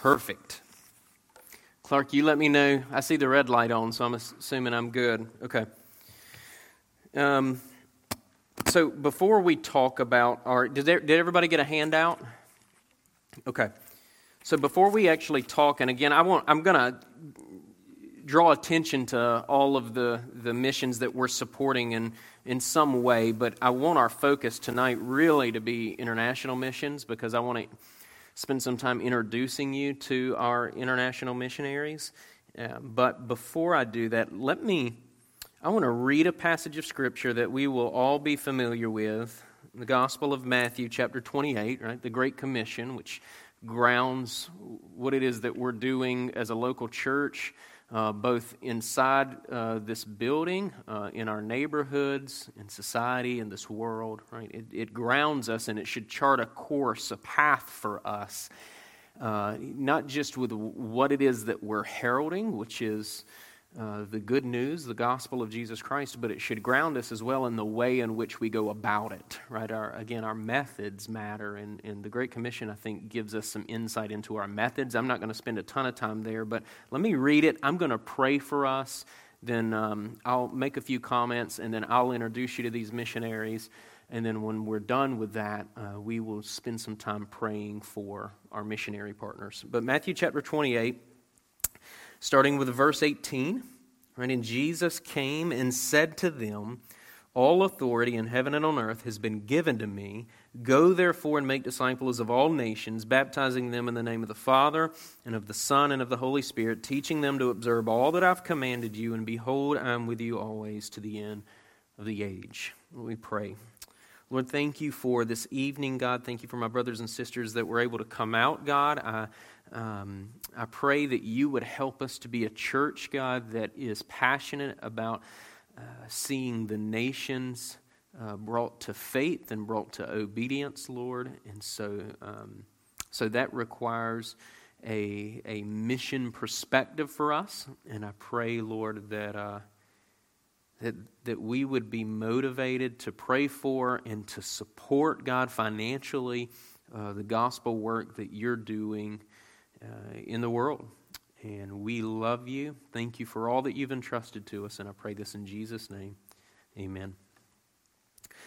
Perfect. Clark, you let me know. I see the red light on, so I'm assuming I'm good. Okay. Um, so before we talk about our, did, there, did everybody get a handout? Okay. So before we actually talk, and again, I want, I'm going to draw attention to all of the, the missions that we're supporting in, in some way, but I want our focus tonight really to be international missions because I want to spend some time introducing you to our international missionaries. Uh, but before I do that, let me, I want to read a passage of Scripture that we will all be familiar with the Gospel of Matthew, chapter 28, right? The Great Commission, which grounds what it is that we're doing as a local church uh, both inside uh, this building, uh, in our neighborhoods, in society, in this world. Right? It, it, grounds us and it should chart a course, a path for us, uh, not just with what it is that we're heralding, which is uh, the good news, the gospel of Jesus Christ, but it should ground us as well in the way in which we go about it, right? Our, again, our methods matter, and, and the Great Commission, I think, gives us some insight into our methods. I'm not going to spend a ton of time there, but let me read it. I'm going to pray for us, then um, I'll make a few comments, and then I'll introduce you to these missionaries. And then when we're done with that, uh, we will spend some time praying for our missionary partners. But Matthew chapter 28 starting with verse 18. Right, and Jesus came and said to them, All authority in heaven and on earth has been given to me. Go therefore and make disciples of all nations, baptizing them in the name of the Father, and of the Son, and of the Holy Spirit, teaching them to observe all that I've commanded you. And behold, I am with you always to the end of the age. We pray. Lord, thank you for this evening, God. Thank you for my brothers and sisters that were able to come out, God. I um, I pray that you would help us to be a church, God, that is passionate about uh, seeing the nations uh, brought to faith and brought to obedience, Lord. And so, um, so that requires a, a mission perspective for us. And I pray, Lord, that, uh, that, that we would be motivated to pray for and to support, God, financially, uh, the gospel work that you're doing uh, in the world. And we love you. Thank you for all that you've entrusted to us. And I pray this in Jesus' name. Amen.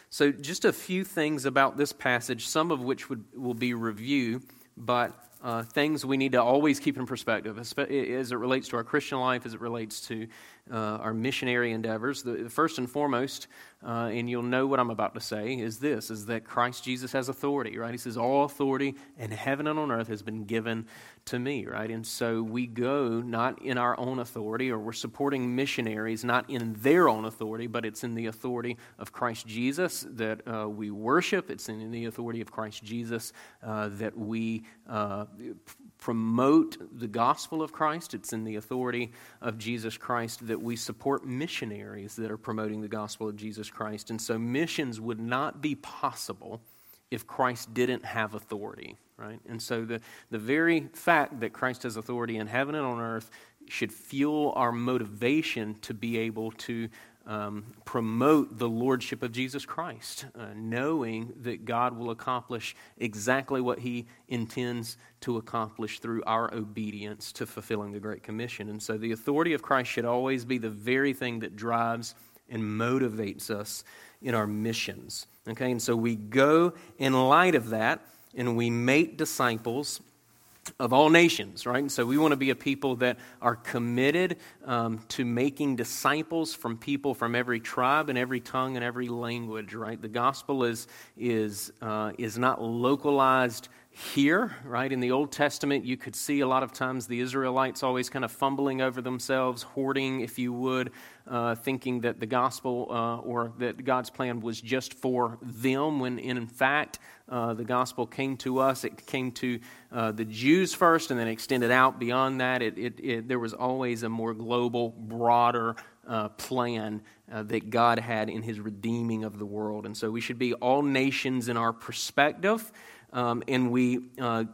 So, just a few things about this passage, some of which would, will be review, but uh, things we need to always keep in perspective as it relates to our Christian life, as it relates to uh, our missionary endeavors. The, first and foremost, uh, and you'll know what I'm about to say, is this: is that Christ Jesus has authority. Right? He says, "All authority in heaven and on earth has been given to me." Right? And so we go not in our own authority, or we're supporting missionaries not in their own authority, but it's in the authority of Christ Jesus that uh, we worship. It's in the authority of Christ Jesus uh, that we uh, promote the gospel of Christ. It's in the authority of Jesus Christ that we support missionaries that are promoting the gospel of Jesus Christ. And so missions would not be possible if Christ didn't have authority, right? And so the, the very fact that Christ has authority in heaven and on earth should fuel our motivation to be able to um, promote the lordship of Jesus Christ, uh, knowing that God will accomplish exactly what He intends to accomplish through our obedience to fulfilling the Great Commission. And so the authority of Christ should always be the very thing that drives and motivates us in our missions. Okay, and so we go in light of that and we make disciples of all nations, right? And so we want to be a people that are committed um, to making disciples from people from every tribe and every tongue and every language, right? The gospel is, is, uh, is not localized here, right? In the Old Testament, you could see a lot of times the Israelites always kind of fumbling over themselves, hoarding, if you would, uh, thinking that the gospel uh, or that God's plan was just for them, when in fact, uh, the gospel came to us. It came to uh, the Jews first and then extended out beyond that. It, it, it, there was always a more global, broader uh, plan uh, that God had in his redeeming of the world. And so we should be all nations in our perspective. Um, and we,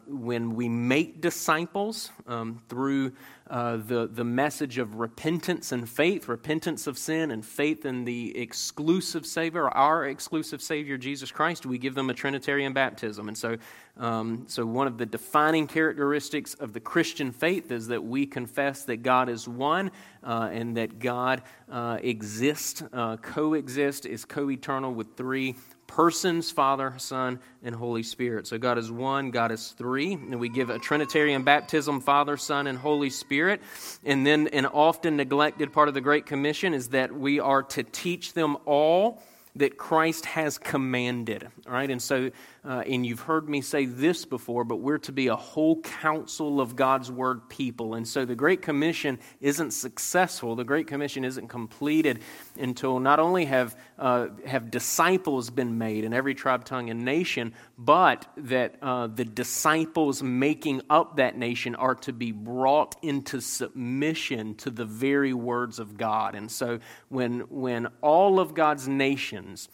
when we make disciples um, through uh, the, the message of repentance and faith, repentance of sin and faith in the exclusive Savior, our exclusive Savior, Jesus Christ, we give them a Trinitarian baptism. And so, um, so one of the defining characteristics of the Christian faith is that we confess that God is one uh, and that God uh, exists, uh, coexists, is co eternal with three persons Father, Son, and Holy Spirit. So God is one, God is three. And we give a Trinitarian baptism Father, Son, and Holy Spirit. And then an often neglected part of the Great Commission is that we are to teach them all that Christ has commanded. All right, and so, uh, and you've heard me say this before, but we're to be a whole counsel of God's word people. And so the Great Commission isn't successful, the Great Commission isn't completed until not only have, uh, have disciples been made in every tribe, tongue, and nation, but that uh, the disciples making up that nation are to be brought into submission to the very words of God. And so when, when all of God's nations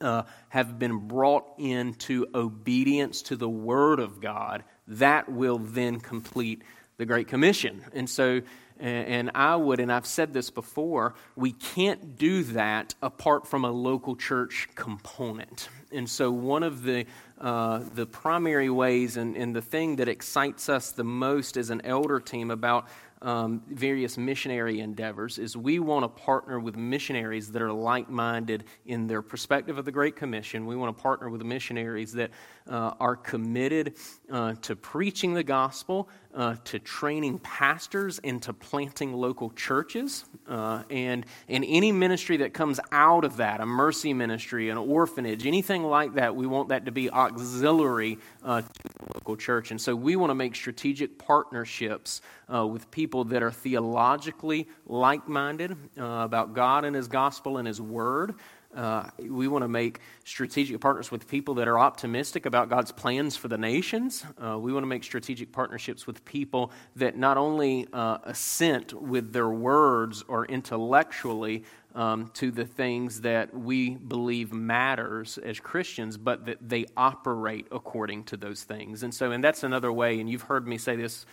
uh, have been brought into obedience to the Word of God, that will then complete the Great Commission. And so and I would, and I've said this before, we can't do that apart from a local church component. And so, one of the, uh, the primary ways and, and the thing that excites us the most as an elder team about um, various missionary endeavors is we want to partner with missionaries that are like minded in their perspective of the Great Commission. We want to partner with missionaries that uh, are committed uh, to preaching the gospel, uh, to training pastors, and to planting local churches. Uh, and, and any ministry that comes out of that, a mercy ministry, an orphanage, anything like that, we want that to be auxiliary uh, to the local church. And so we want to make strategic partnerships uh, with people that are theologically like minded about God and His gospel and His word. Uh, we want to make strategic partners with people that are optimistic about God's plans for the nations. Uh, we want to make strategic partnerships with people that not only uh, assent with their words or intellectually um, to the things that we believe matters as Christians, but that they operate according to those things. And so, and that's another way, and you've heard me say this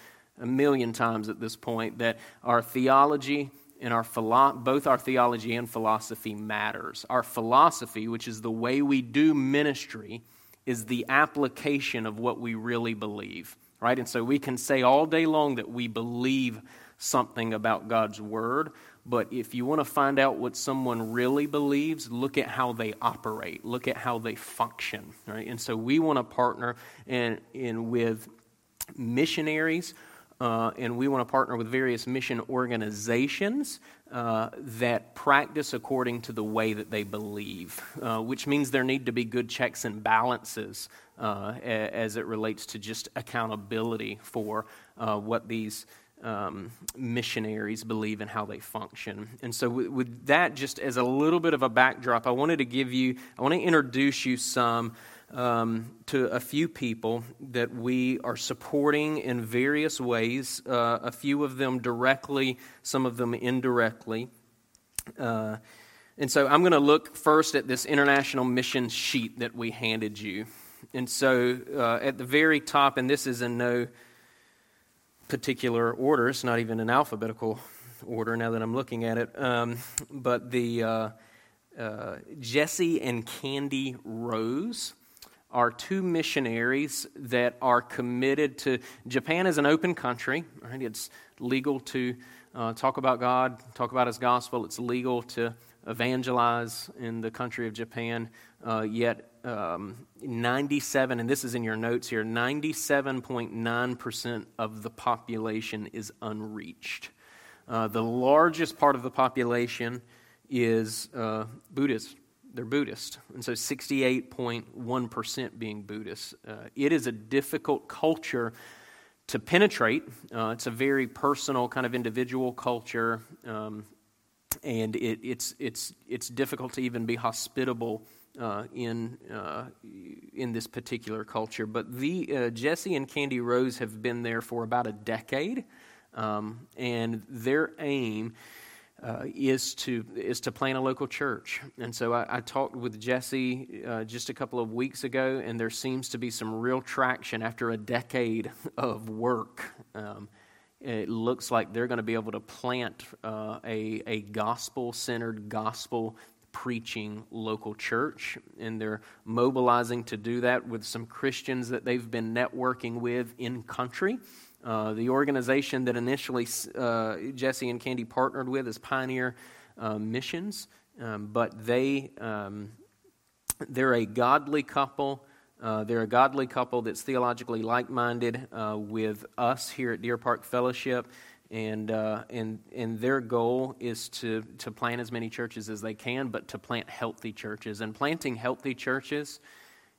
a million times at this point, that our theology and our philo- both our theology and philosophy matters. Our philosophy, which is the way we do ministry, is the application of what we really believe, right? And so we can say all day long that we believe something about God's word, but if you want to find out what someone really believes, look at how they operate, look at how they function, right? And so we want to partner in, in with missionaries uh, and we want to partner with various mission organizations uh, that practice according to the way that they believe, uh, which means there need to be good checks and balances uh, as it relates to just accountability for uh, what these um, missionaries believe and how they function. And so, with, with that, just as a little bit of a backdrop, I wanted to give you, I want to introduce you some um, to a few people that we are supporting in various ways, uh, a few of them directly, some of them indirectly. Uh, and so I'm going to look first at this international mission sheet that we handed you. And so uh, at the very top, and this is in no particular order, it's not even in alphabetical order now that I'm looking at it, um, but the uh, uh, Jesse and Candy Rose are two missionaries that are committed to Japan is an open country. Right? It's legal to uh, talk about God, talk about His gospel. It's legal to evangelize in the country of Japan. Uh, yet, um, 97, and this is in your notes here 97.9% of the population is unreached. Uh, the largest part of the population is uh, Buddhist they're Buddhist, and so 68.1% being Buddhist. Uh, it is a difficult culture to penetrate. Uh, it's a very personal, kind of individual culture, um, and it, it's, it's, it's difficult to even be hospitable uh, in, uh, in this particular culture. But the, uh, Jesse and Candy Rose have been there for about a decade, um, and their aim uh, is to is to plant a local church. And so I, I talked with Jesse uh, just a couple of weeks ago, and there seems to be some real traction after a decade of work. Um, it looks like they're going to be able to plant uh, a, a gospel centered, gospel preaching local church. And they're mobilizing to do that with some Christians that they've been networking with in country. Uh, the organization that initially uh, Jesse and Candy partnered with is Pioneer uh, Missions, um, but they um, they're a godly couple. Uh, they're a godly couple that's theologically like-minded uh, with us here at Deer Park Fellowship, and and and their goal is to to plant as many churches as they can, but to plant healthy churches. And planting healthy churches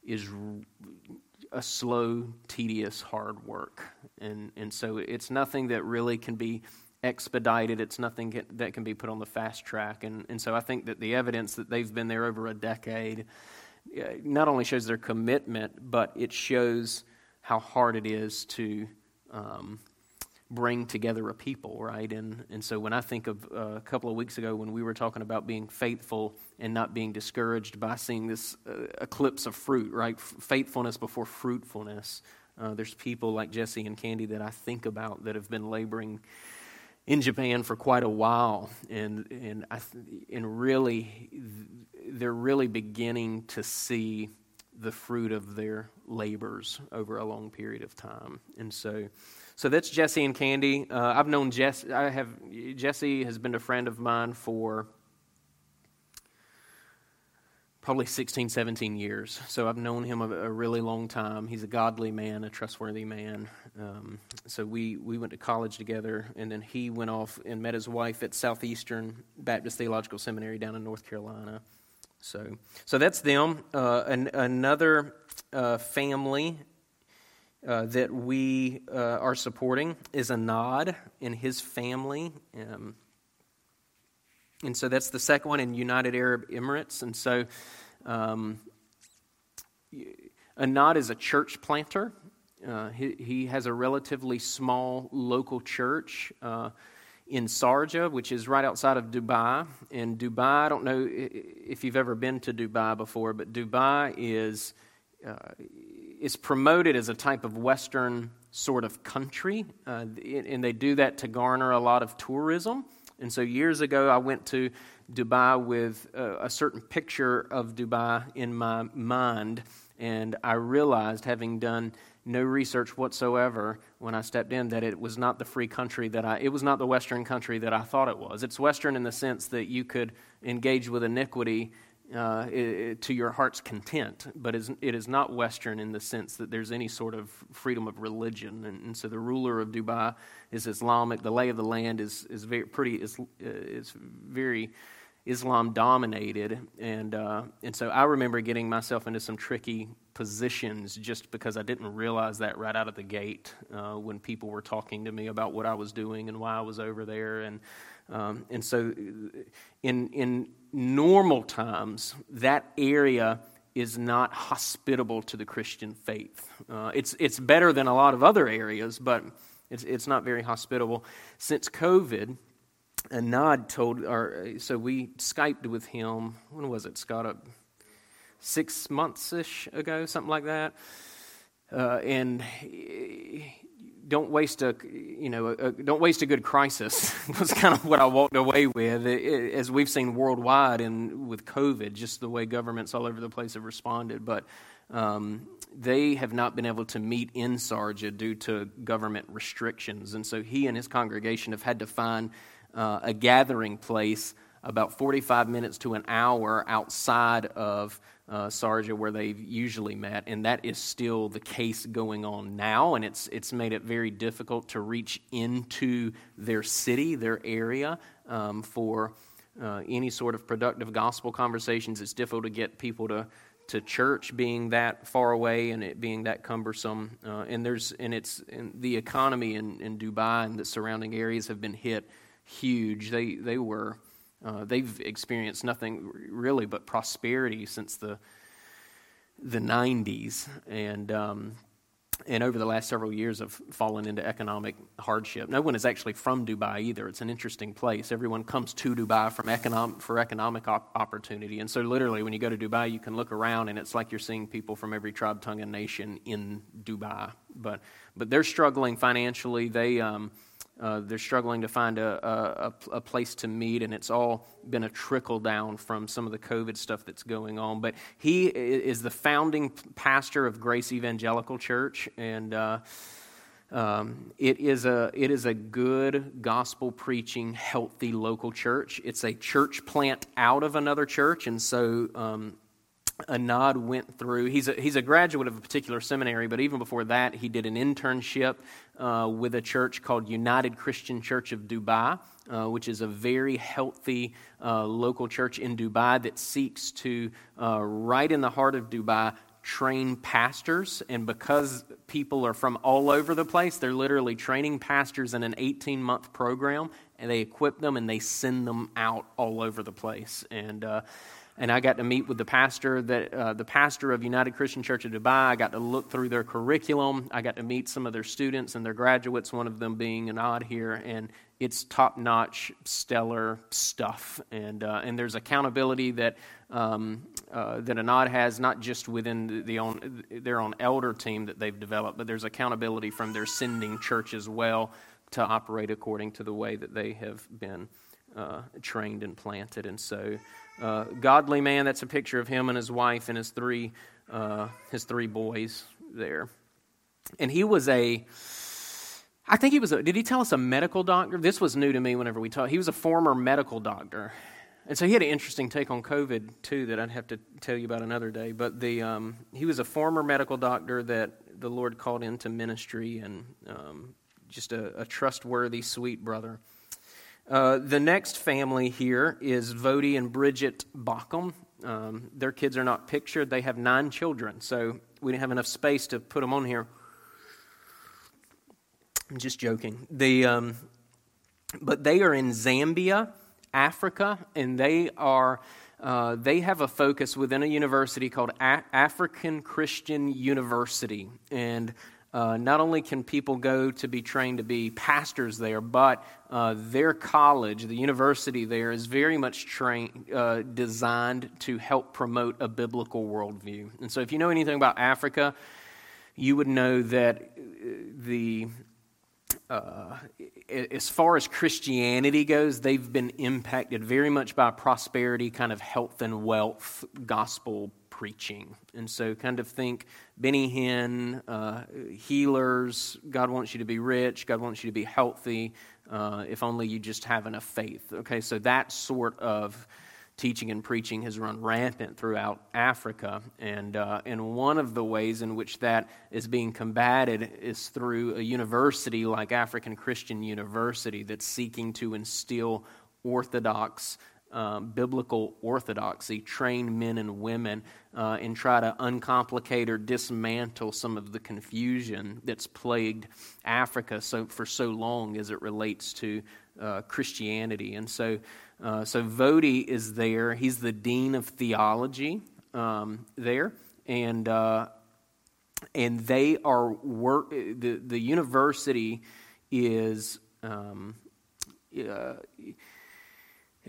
is a slow, tedious, hard work. And, and so it's nothing that really can be expedited. It's nothing that can be put on the fast track. And, and so I think that the evidence that they've been there over a decade not only shows their commitment, but it shows how hard it is to um, bring together a people, right? And, and so when I think of uh, a couple of weeks ago when we were talking about being faithful and not being discouraged by seeing this uh, eclipse of fruit, right? Faithfulness before fruitfulness. Uh, there's people like Jesse and Candy that I think about that have been laboring in Japan for quite a while, and and I, and really, they're really beginning to see the fruit of their labors over a long period of time, and so. So that's Jesse and Candy. Uh, I've known Jesse. I have Jesse has been a friend of mine for probably 16, 17 years. So I've known him a, a really long time. He's a godly man, a trustworthy man. Um, so we, we went to college together, and then he went off and met his wife at Southeastern Baptist Theological Seminary down in North Carolina. So, so that's them. Uh, an, another uh, family uh, that we uh, are supporting is Anad in his family. Um, and so that's the second one in United Arab Emirates. And so um, Anad is a church planter. Uh, he, he, has a relatively small local church uh, in Sharjah, which is right outside of Dubai. And Dubai, I don't know if you've ever been to Dubai before, but Dubai is uh, is promoted as a type of Western sort of country, uh, and they do that to garner a lot of tourism. And so years ago, I went to Dubai with a, a certain picture of Dubai in my mind, and I realized, having done no research whatsoever when I stepped in that it was not the free country that I, it was not the Western country that I thought it was. It's Western in the sense that you could engage with iniquity uh, to your heart's content, but it is not Western in the sense that there's any sort of freedom of religion. And, and, so the ruler of Dubai is Islamic. The lay of the land is, is very pretty is, is very Islam dominated, and uh, and so I remember getting myself into some tricky positions just because I didn't realize that right out of the gate uh, when people were talking to me about what I was doing and why I was over there, and um, and so in in normal times, that area is not hospitable to the Christian faith. Uh, it's, it's better than a lot of other areas, but it's, it's not very hospitable. Since COVID, Anad told, or, so we Skyped with him, when was it, Scott? Uh, six months ish ago, something like that. Uh, and don't waste a you know a, don't waste a good crisis was kind of what I walked away with it, it, as we've seen worldwide and with COVID just the way governments all over the place have responded. But um, they have not been able to meet in Sharjah due to government restrictions. And so he and his congregation have had to find uh, a gathering place about 45 minutes to an hour outside of uh, Sharjah where they've usually met, and that is still the case going on now, and it's, it's made it very difficult to reach into their city, their area, um, for uh, any sort of productive gospel conversations. It's difficult to get people to, to church being that far away and it being that cumbersome. Uh, and there's and it's and the economy in, in Dubai and the surrounding areas have been hit huge. They they were uh, they've experienced nothing really but prosperity since the the 90s, and um, and over the last several years have fallen into economic hardship. No one is actually from Dubai either. It's an interesting place. Everyone comes to Dubai from economic, for economic op- opportunity. And so, literally, when you go to Dubai, you can look around and it's like you're seeing people from every tribe, tongue, and nation in Dubai. But, but they're struggling financially. They, um, uh, they're struggling to find a, a, a, place to meet, and it's all been a trickle down from some of the COVID stuff that's going on. But he is the founding pastor of Grace Evangelical Church, and uh, um, it, is a, it is a good gospel preaching, healthy local church. It's a church plant out of another church, and so um, Anad went through. He's a, he's a graduate of a particular seminary, but even before that, he did an internship uh, with a church called United Christian Church of Dubai, uh, which is a very healthy uh, local church in Dubai that seeks to, uh, right in the heart of Dubai, train pastors. And because people are from all over the place, they're literally training pastors in an 18 month program, and they equip them and they send them out all over the place. And uh, and I got to meet with the pastor that uh, the pastor of United Christian Church of Dubai. I got to look through their curriculum. I got to meet some of their students and their graduates. One of them being Anad here, and it's top notch, stellar stuff. And uh, and there's accountability that um, uh, that Anad has not just within the, the own, their own elder team that they've developed, but there's accountability from their sending church as well to operate according to the way that they have been uh, trained and planted. And so uh, godly man. That's a picture of him and his wife and his three, uh, his three boys there. And he was a, I think he was a, did he tell us a medical doctor? This was new to me whenever we talked. He was a former medical doctor. And so he had an interesting take on COVID, too, that I'd have to tell you about another day. But the, um, he was a former medical doctor that the Lord called into ministry and um, just a, a trustworthy, sweet brother. Uh, the next family here is Voddie and Bridget Baucham. Um, their kids are not pictured. They have nine children, so we didn't have enough space to put them on here. I'm just joking. The, um, but they are in Zambia, Africa, and they are. Uh, they have a focus within a university called a- African Christian University, and uh, not only can people go to be trained to be pastors there, but uh, their college, the university there, is very much trained, uh, designed to help promote a biblical worldview. And so, if you know anything about Africa, you would know that uh, the uh, as far as Christianity goes, they've been impacted very much by prosperity, kind of health and wealth gospel preaching. And so, kind of think Benny Hinn, uh, healers, God wants you to be rich, God wants you to be healthy, uh, if only you just have enough faith. Okay, so that sort of teaching and preaching has run rampant throughout Africa. And, uh, and one of the ways in which that is being combated is through a university like African Christian University that's seeking to instill orthodox um, biblical orthodoxy, train men and women, uh, and try to uncomplicate or dismantle some of the confusion that's plagued Africa so, for so long as it relates to uh, Christianity. And so, uh, so Voddie is there. He's the dean of theology um, there, and uh, and they are work. The the university is. Um, uh,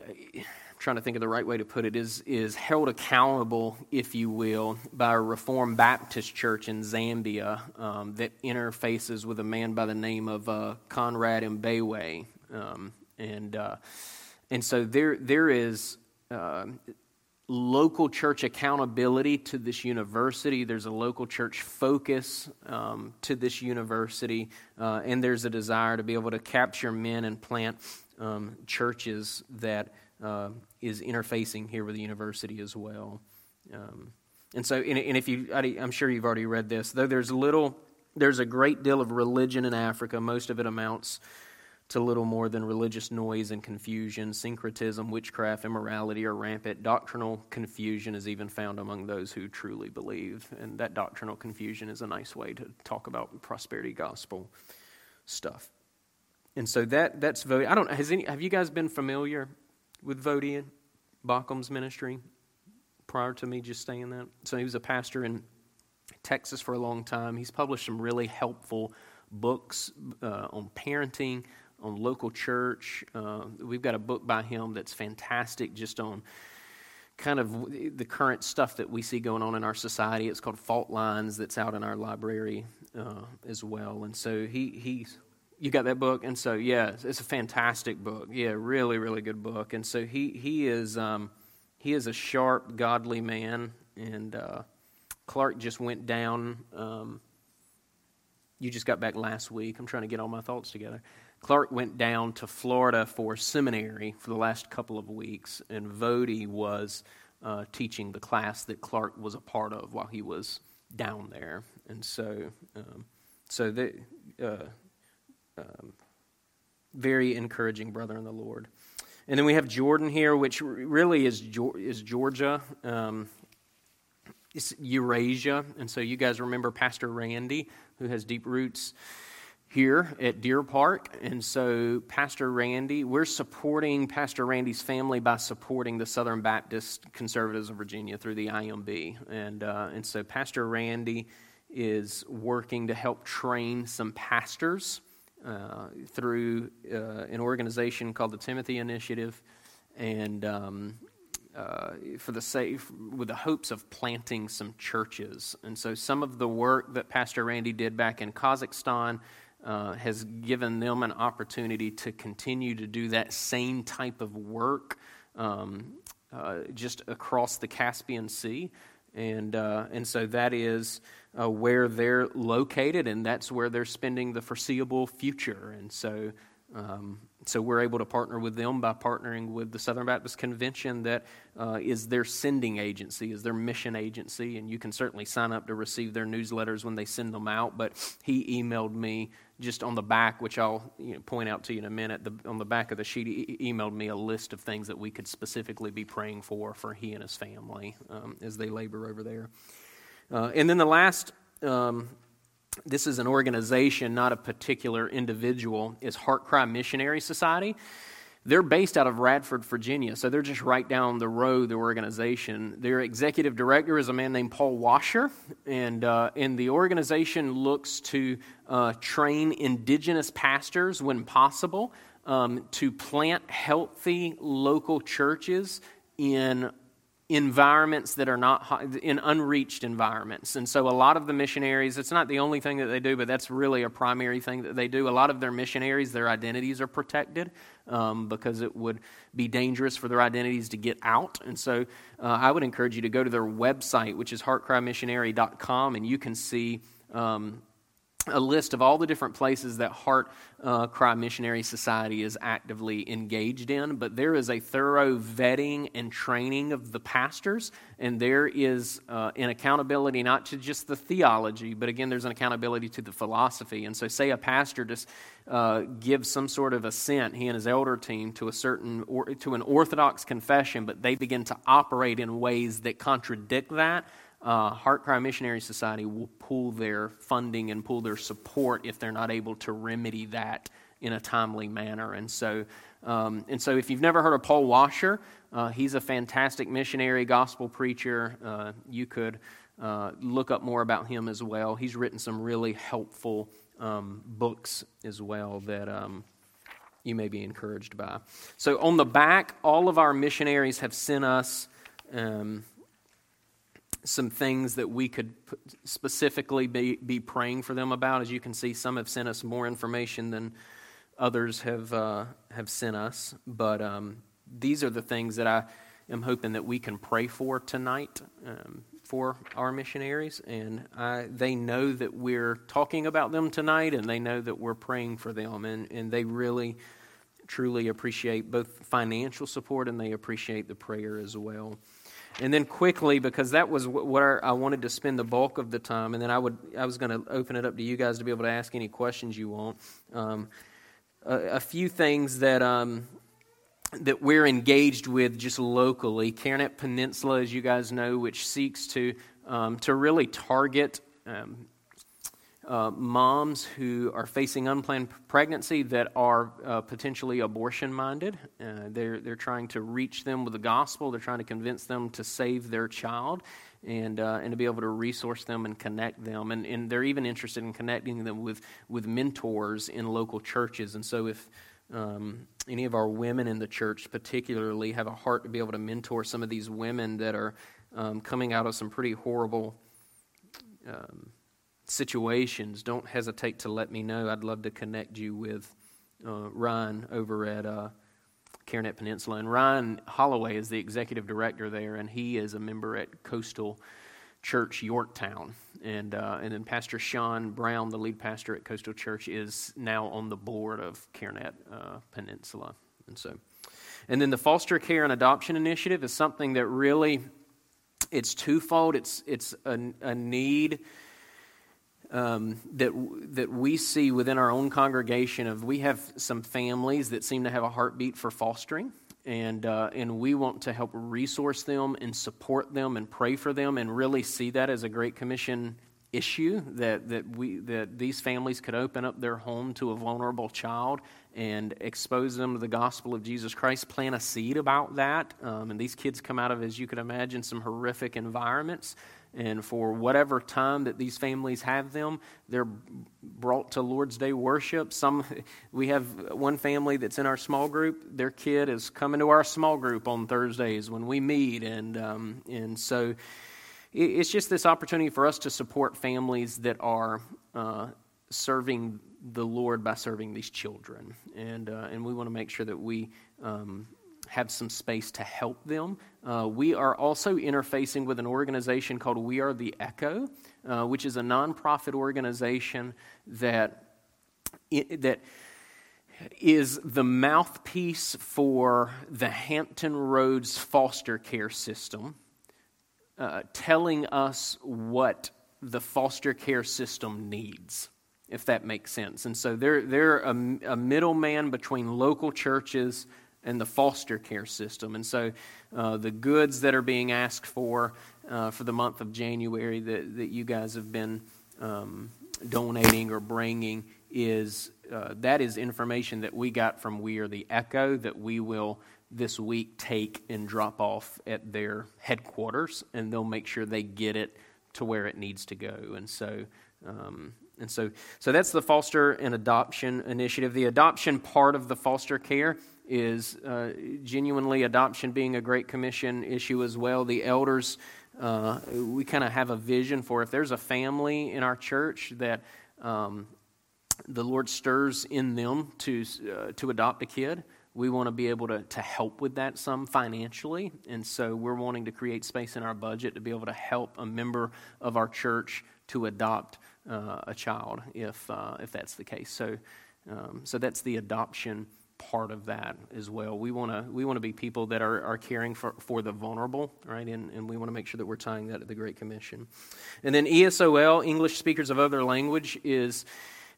I'm trying to think of the right way to put it, is, is held accountable, if you will, by a Reformed Baptist church in Zambia um, that interfaces with a man by the name of uh, Conrad Mbewe. Um, and, uh, and so there, there is uh, local church accountability to this university. There's a local church focus um, to this university. Uh, and there's a desire to be able to capture men and plant um, churches that uh, is interfacing here with the university as well. Um, and so, and, and if you, I'm sure you've already read this, though there's little, there's a great deal of religion in Africa. Most of it amounts to little more than religious noise and confusion. Syncretism, witchcraft, immorality are rampant. Doctrinal confusion is even found among those who truly believe. And that doctrinal confusion is a nice way to talk about prosperity gospel stuff. And so that that's Voddie. I don't has any have you guys been familiar with Vodian Baucham's ministry prior to me just saying that? So he was a pastor in Texas for a long time. He's published some really helpful books uh, on parenting, on local church. Uh, we've got a book by him that's fantastic just on kind of the current stuff that we see going on in our society. It's called Fault Lines, that's out in our library uh, as well. And so he, he's you got that book, and so yeah, it's a fantastic book. Yeah, really, really good book. And so he he is um, he is a sharp, godly man. And uh, Clark just went down. Um, you just got back last week. I'm trying to get all my thoughts together. Clark went down to Florida for seminary for the last couple of weeks, and Voddie was uh, teaching the class that Clark was a part of while he was down there. And so, um, so the. Uh, um, very encouraging brother in the Lord. And then we have Jordan here, which really is, is Georgia. Um, it's Eurasia. And so you guys remember Pastor Randy, who has deep roots here at Deer Park. And so, Pastor Randy, we're supporting Pastor Randy's family by supporting the Southern Baptist Conservatives of Virginia through the IMB. And, uh, and so, Pastor Randy is working to help train some pastors uh, through uh, an organization called the Timothy Initiative, and um, uh, for the safe with the hopes of planting some churches. And so, some of the work that Pastor Randy did back in Kazakhstan. Uh, has given them an opportunity to continue to do that same type of work um, uh, just across the Caspian Sea. And, uh, and so that is uh, where they're located, and that's where they're spending the foreseeable future. And so, um, so we're able to partner with them by partnering with the Southern Baptist Convention, that uh, is their sending agency, is their mission agency, and you can certainly sign up to receive their newsletters when they send them out. But he emailed me just on the back, which I'll you know, point out to you in a minute. The, on the back of the sheet, he emailed me a list of things that we could specifically be praying for for he and his family um, as they labor over there. Uh, and then the last, um, this is an organization, not a particular individual, is Heart Cry Missionary Society. They're based out of Radford, Virginia, so they're just right down the road, the organization. Their executive director is a man named Paul Washer, and, uh, and the organization looks to uh, train indigenous pastors when possible um, to plant healthy local churches in environments that are not in unreached environments. And so a lot of the missionaries, it's not the only thing that they do, but that's really a primary thing that they do. A lot of their missionaries, their identities are protected um, because it would be dangerous for their identities to get out. And so uh, I would encourage you to go to their website, which is heartcrymissionary.com, and you can see. Um, a list of all the different places that Heart uh, Cry Missionary Society is actively engaged in, but there is a thorough vetting and training of the pastors, and there is uh, an accountability not to just the theology, but again, there's an accountability to the philosophy. And so, say a pastor just uh, gives some sort of assent, he and his elder team, to a certain or, to an orthodox confession, but they begin to operate in ways that contradict that uh, Heart Cry Missionary Society will pull their funding and pull their support if they're not able to remedy that in a timely manner. And so, um, and so if you've never heard of Paul Washer, uh, he's a fantastic missionary, gospel preacher. Uh, you could uh, look up more about him as well. He's written some really helpful um, books as well that. Um, you may be encouraged by. So, on the back, all of our missionaries have sent us um, some things that we could specifically be, be praying for them about. As you can see, some have sent us more information than others have, uh, have sent us. But um, these are the things that I am hoping that we can pray for tonight um, for our missionaries. And I, they know that we're talking about them tonight, and they know that we're praying for them. And, and they really, truly appreciate both financial support and they appreciate the prayer as well. And then quickly, because that was what I wanted to spend the bulk of the time, and then I would I was going to open it up to you guys to be able to ask any questions you want. Um, a, a, few things that um, that we're engaged with just locally. CareNet Peninsula, as you guys know, which seeks to um, to really target um, uh, moms who are facing unplanned pregnancy that are uh, potentially abortion minded. Uh, they're, they're trying to reach them with the gospel, they're trying to convince them to save their child. And, uh, and to be able to resource them and connect them. And, and they're even interested in connecting them with, with mentors in local churches. And so, if um, any of our women in the church, particularly, have a heart to be able to mentor some of these women that are um, coming out of some pretty horrible um, situations, don't hesitate to let me know. I'd love to connect you with uh, Ryan over at uh, CareNet Peninsula. And Ryan Holloway is the executive director there, and he is a member at Coastal Church Yorktown. And, uh, and then Pastor Sean Brown, the lead pastor at Coastal Church, is now on the board of CareNet uh, Peninsula. And so, and then the foster care and adoption initiative is something that really it's twofold. It's it's a, a need um, that that we see within our own congregation. Of we have some families that seem to have a heartbeat for fostering, and uh, and we want to help resource them and support them and pray for them, and really see that as a Great Commission issue that, that we that these families could open up their home to a vulnerable child and expose them to the gospel of Jesus Christ, plant a seed about that. Um, and these kids come out of, as you could imagine, some horrific environments. And for whatever time that these families have them, they're brought to Lord's Day worship. Some, we have one family that's in our small group. Their kid is coming to our small group on Thursdays when we meet, and um, and so it's just this opportunity for us to support families that are uh, serving the Lord by serving these children. And, uh, and we want to make sure that we um, have some space to help them. Uh, we are also interfacing with an organization called We Are the Echo, uh, which is a nonprofit organization that, that is the mouthpiece for the Hampton Roads foster care system, uh, telling us what the foster care system needs if that makes sense. And so they're, they're a, a middleman between local churches and the foster care system. And so uh, the goods that are being asked for uh, for the month of January that, that you guys have been um, donating or bringing is uh, that is information that we got from We Are the Echo that we will this week take and drop off at their headquarters, and they'll make sure they get it to where it needs to go. And so um, and so, so that's the foster and adoption initiative. The adoption part of the foster care is uh, genuinely adoption being a Great Commission issue as well. The elders, uh, we kind of have a vision for if there's a family in our church that um, the Lord stirs in them to, uh, to adopt a kid. We want to be able to, to help with that some financially. And so we're wanting to create space in our budget to be able to help a member of our church to adopt uh, a child if, uh, if that's the case. So, um, so that's the adoption part of that as well. We want to we want to be people that are, are caring for, for the vulnerable, right? And, and we want to make sure that we're tying that to the Great Commission. And then ESOL, English Speakers of Other Language, is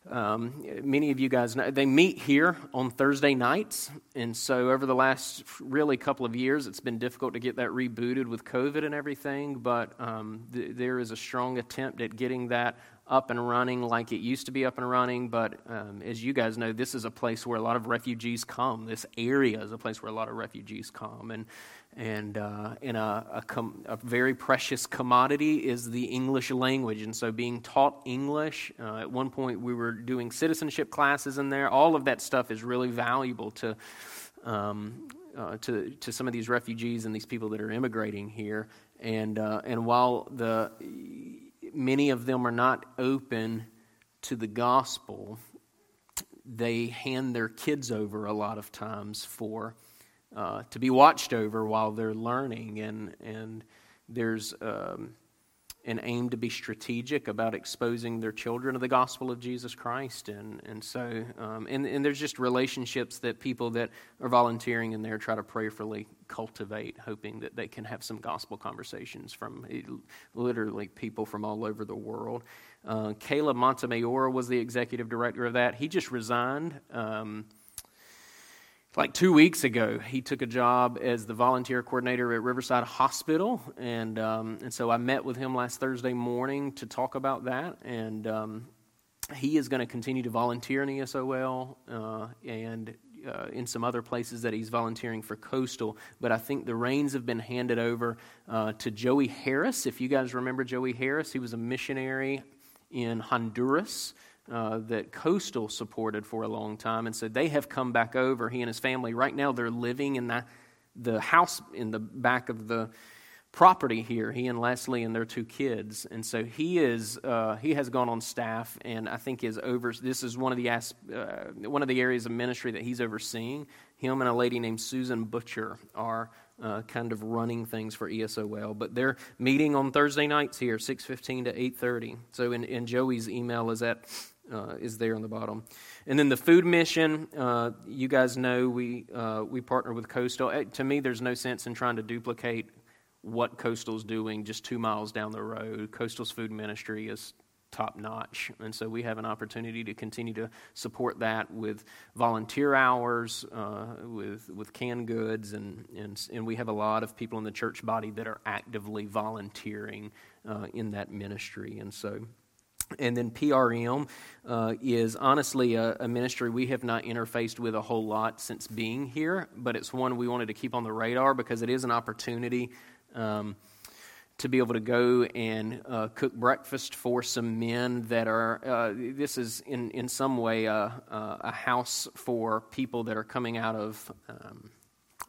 um, many of you guys know they meet here on Thursday nights, and so over the last really couple of years, it's been difficult to get that rebooted with COVID and everything. But um, th- there is a strong attempt at getting that up and running like it used to be up and running. But um, as you guys know, this is a place where a lot of refugees come. This area is a place where a lot of refugees come. And, and, uh, and a, a, com- a, very precious commodity is the English language. And so being taught English, uh, at one point we were doing citizenship classes in there. All of that stuff is really valuable to. Um, uh, to, to some of these refugees and these people that are immigrating here. And, uh, and while the many of them are not open to the gospel. They hand their kids over a lot of times for uh, to be watched over while they're learning, and and there's um, an aim to be strategic about exposing their children to the gospel of Jesus Christ. And, and so, um, and, and there's just relationships that people that are volunteering in there try to prayerfully cultivate, hoping that they can have some gospel conversations from eh, literally people from all over the world. Uh, Caleb Montemayor was the executive director of that. He just resigned. Um, like two weeks ago, he took a job as the volunteer coordinator at Riverside Hospital, and um, and so I met with him last Thursday morning to talk about that, and um, he is going to continue to volunteer in ESOL uh, and uh, in some other places that he's volunteering for Coastal. But I think the reins have been handed over uh, to Joey Harris. If you guys remember Joey Harris, he was a missionary in Honduras. Uh, that Coastal supported for a long time. And so they have come back over, he and his family. Right now, they're living in the, the house in the back of the property here, he and Leslie and their two kids. And so he is uh, he has gone on staff, and I think is over. This is one of the uh, one of the areas of ministry that he's overseeing. Him and a lady named Susan Butcher are. Uh, kind of running things for ESOL, but they're meeting on Thursday nights here, six fifteen to eight thirty. So, in, in Joey's email is at uh, is there on the bottom. And then the food mission, uh, you guys know we, uh, we partner with Coastal. Uh, to me, there's no sense in trying to duplicate what Coastal's doing just two miles down the road. Coastal's food ministry is top notch. And so we have an opportunity to continue to support that with volunteer hours, uh, with, with canned goods, and, and, and we have a lot of people in the church body that are actively volunteering uh, in that ministry. And so. And then PRM uh, is honestly a, a, ministry we have not interfaced with a whole lot since being here, but it's one we wanted to keep on the radar because it is an opportunity um, to be able to go and uh, cook breakfast for some men that are, uh, this is in, in some way a, a, house for people that are coming out of um,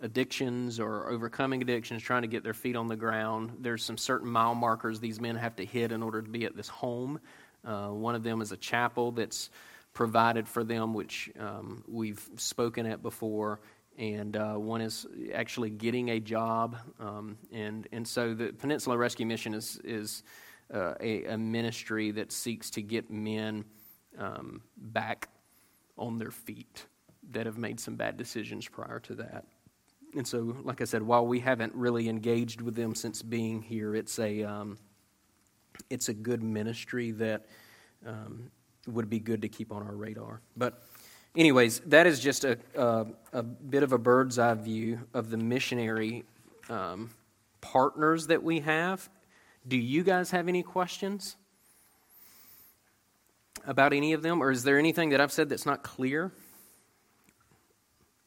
addictions or overcoming addictions, trying to get their feet on the ground. There's some certain mile markers these men have to hit in order to be at this home. Uh, one of them is a chapel that's provided for them, which um, we've spoken at before and uh, one is actually getting a job. Um, and, and so the Peninsula Rescue Mission is, is uh, a, a, ministry that seeks to get men um, back on their feet that have made some bad decisions prior to that. And so, like I said, while we haven't really engaged with them since being here, it's a, um, it's a good ministry that um, would be good to keep on our radar. But anyways, that is just a, a, a, bit of a bird's eye view of the missionary um, partners that we have. Do you guys have any questions about any of them? Or is there anything that I've said that's not clear?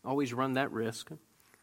Always run that risk.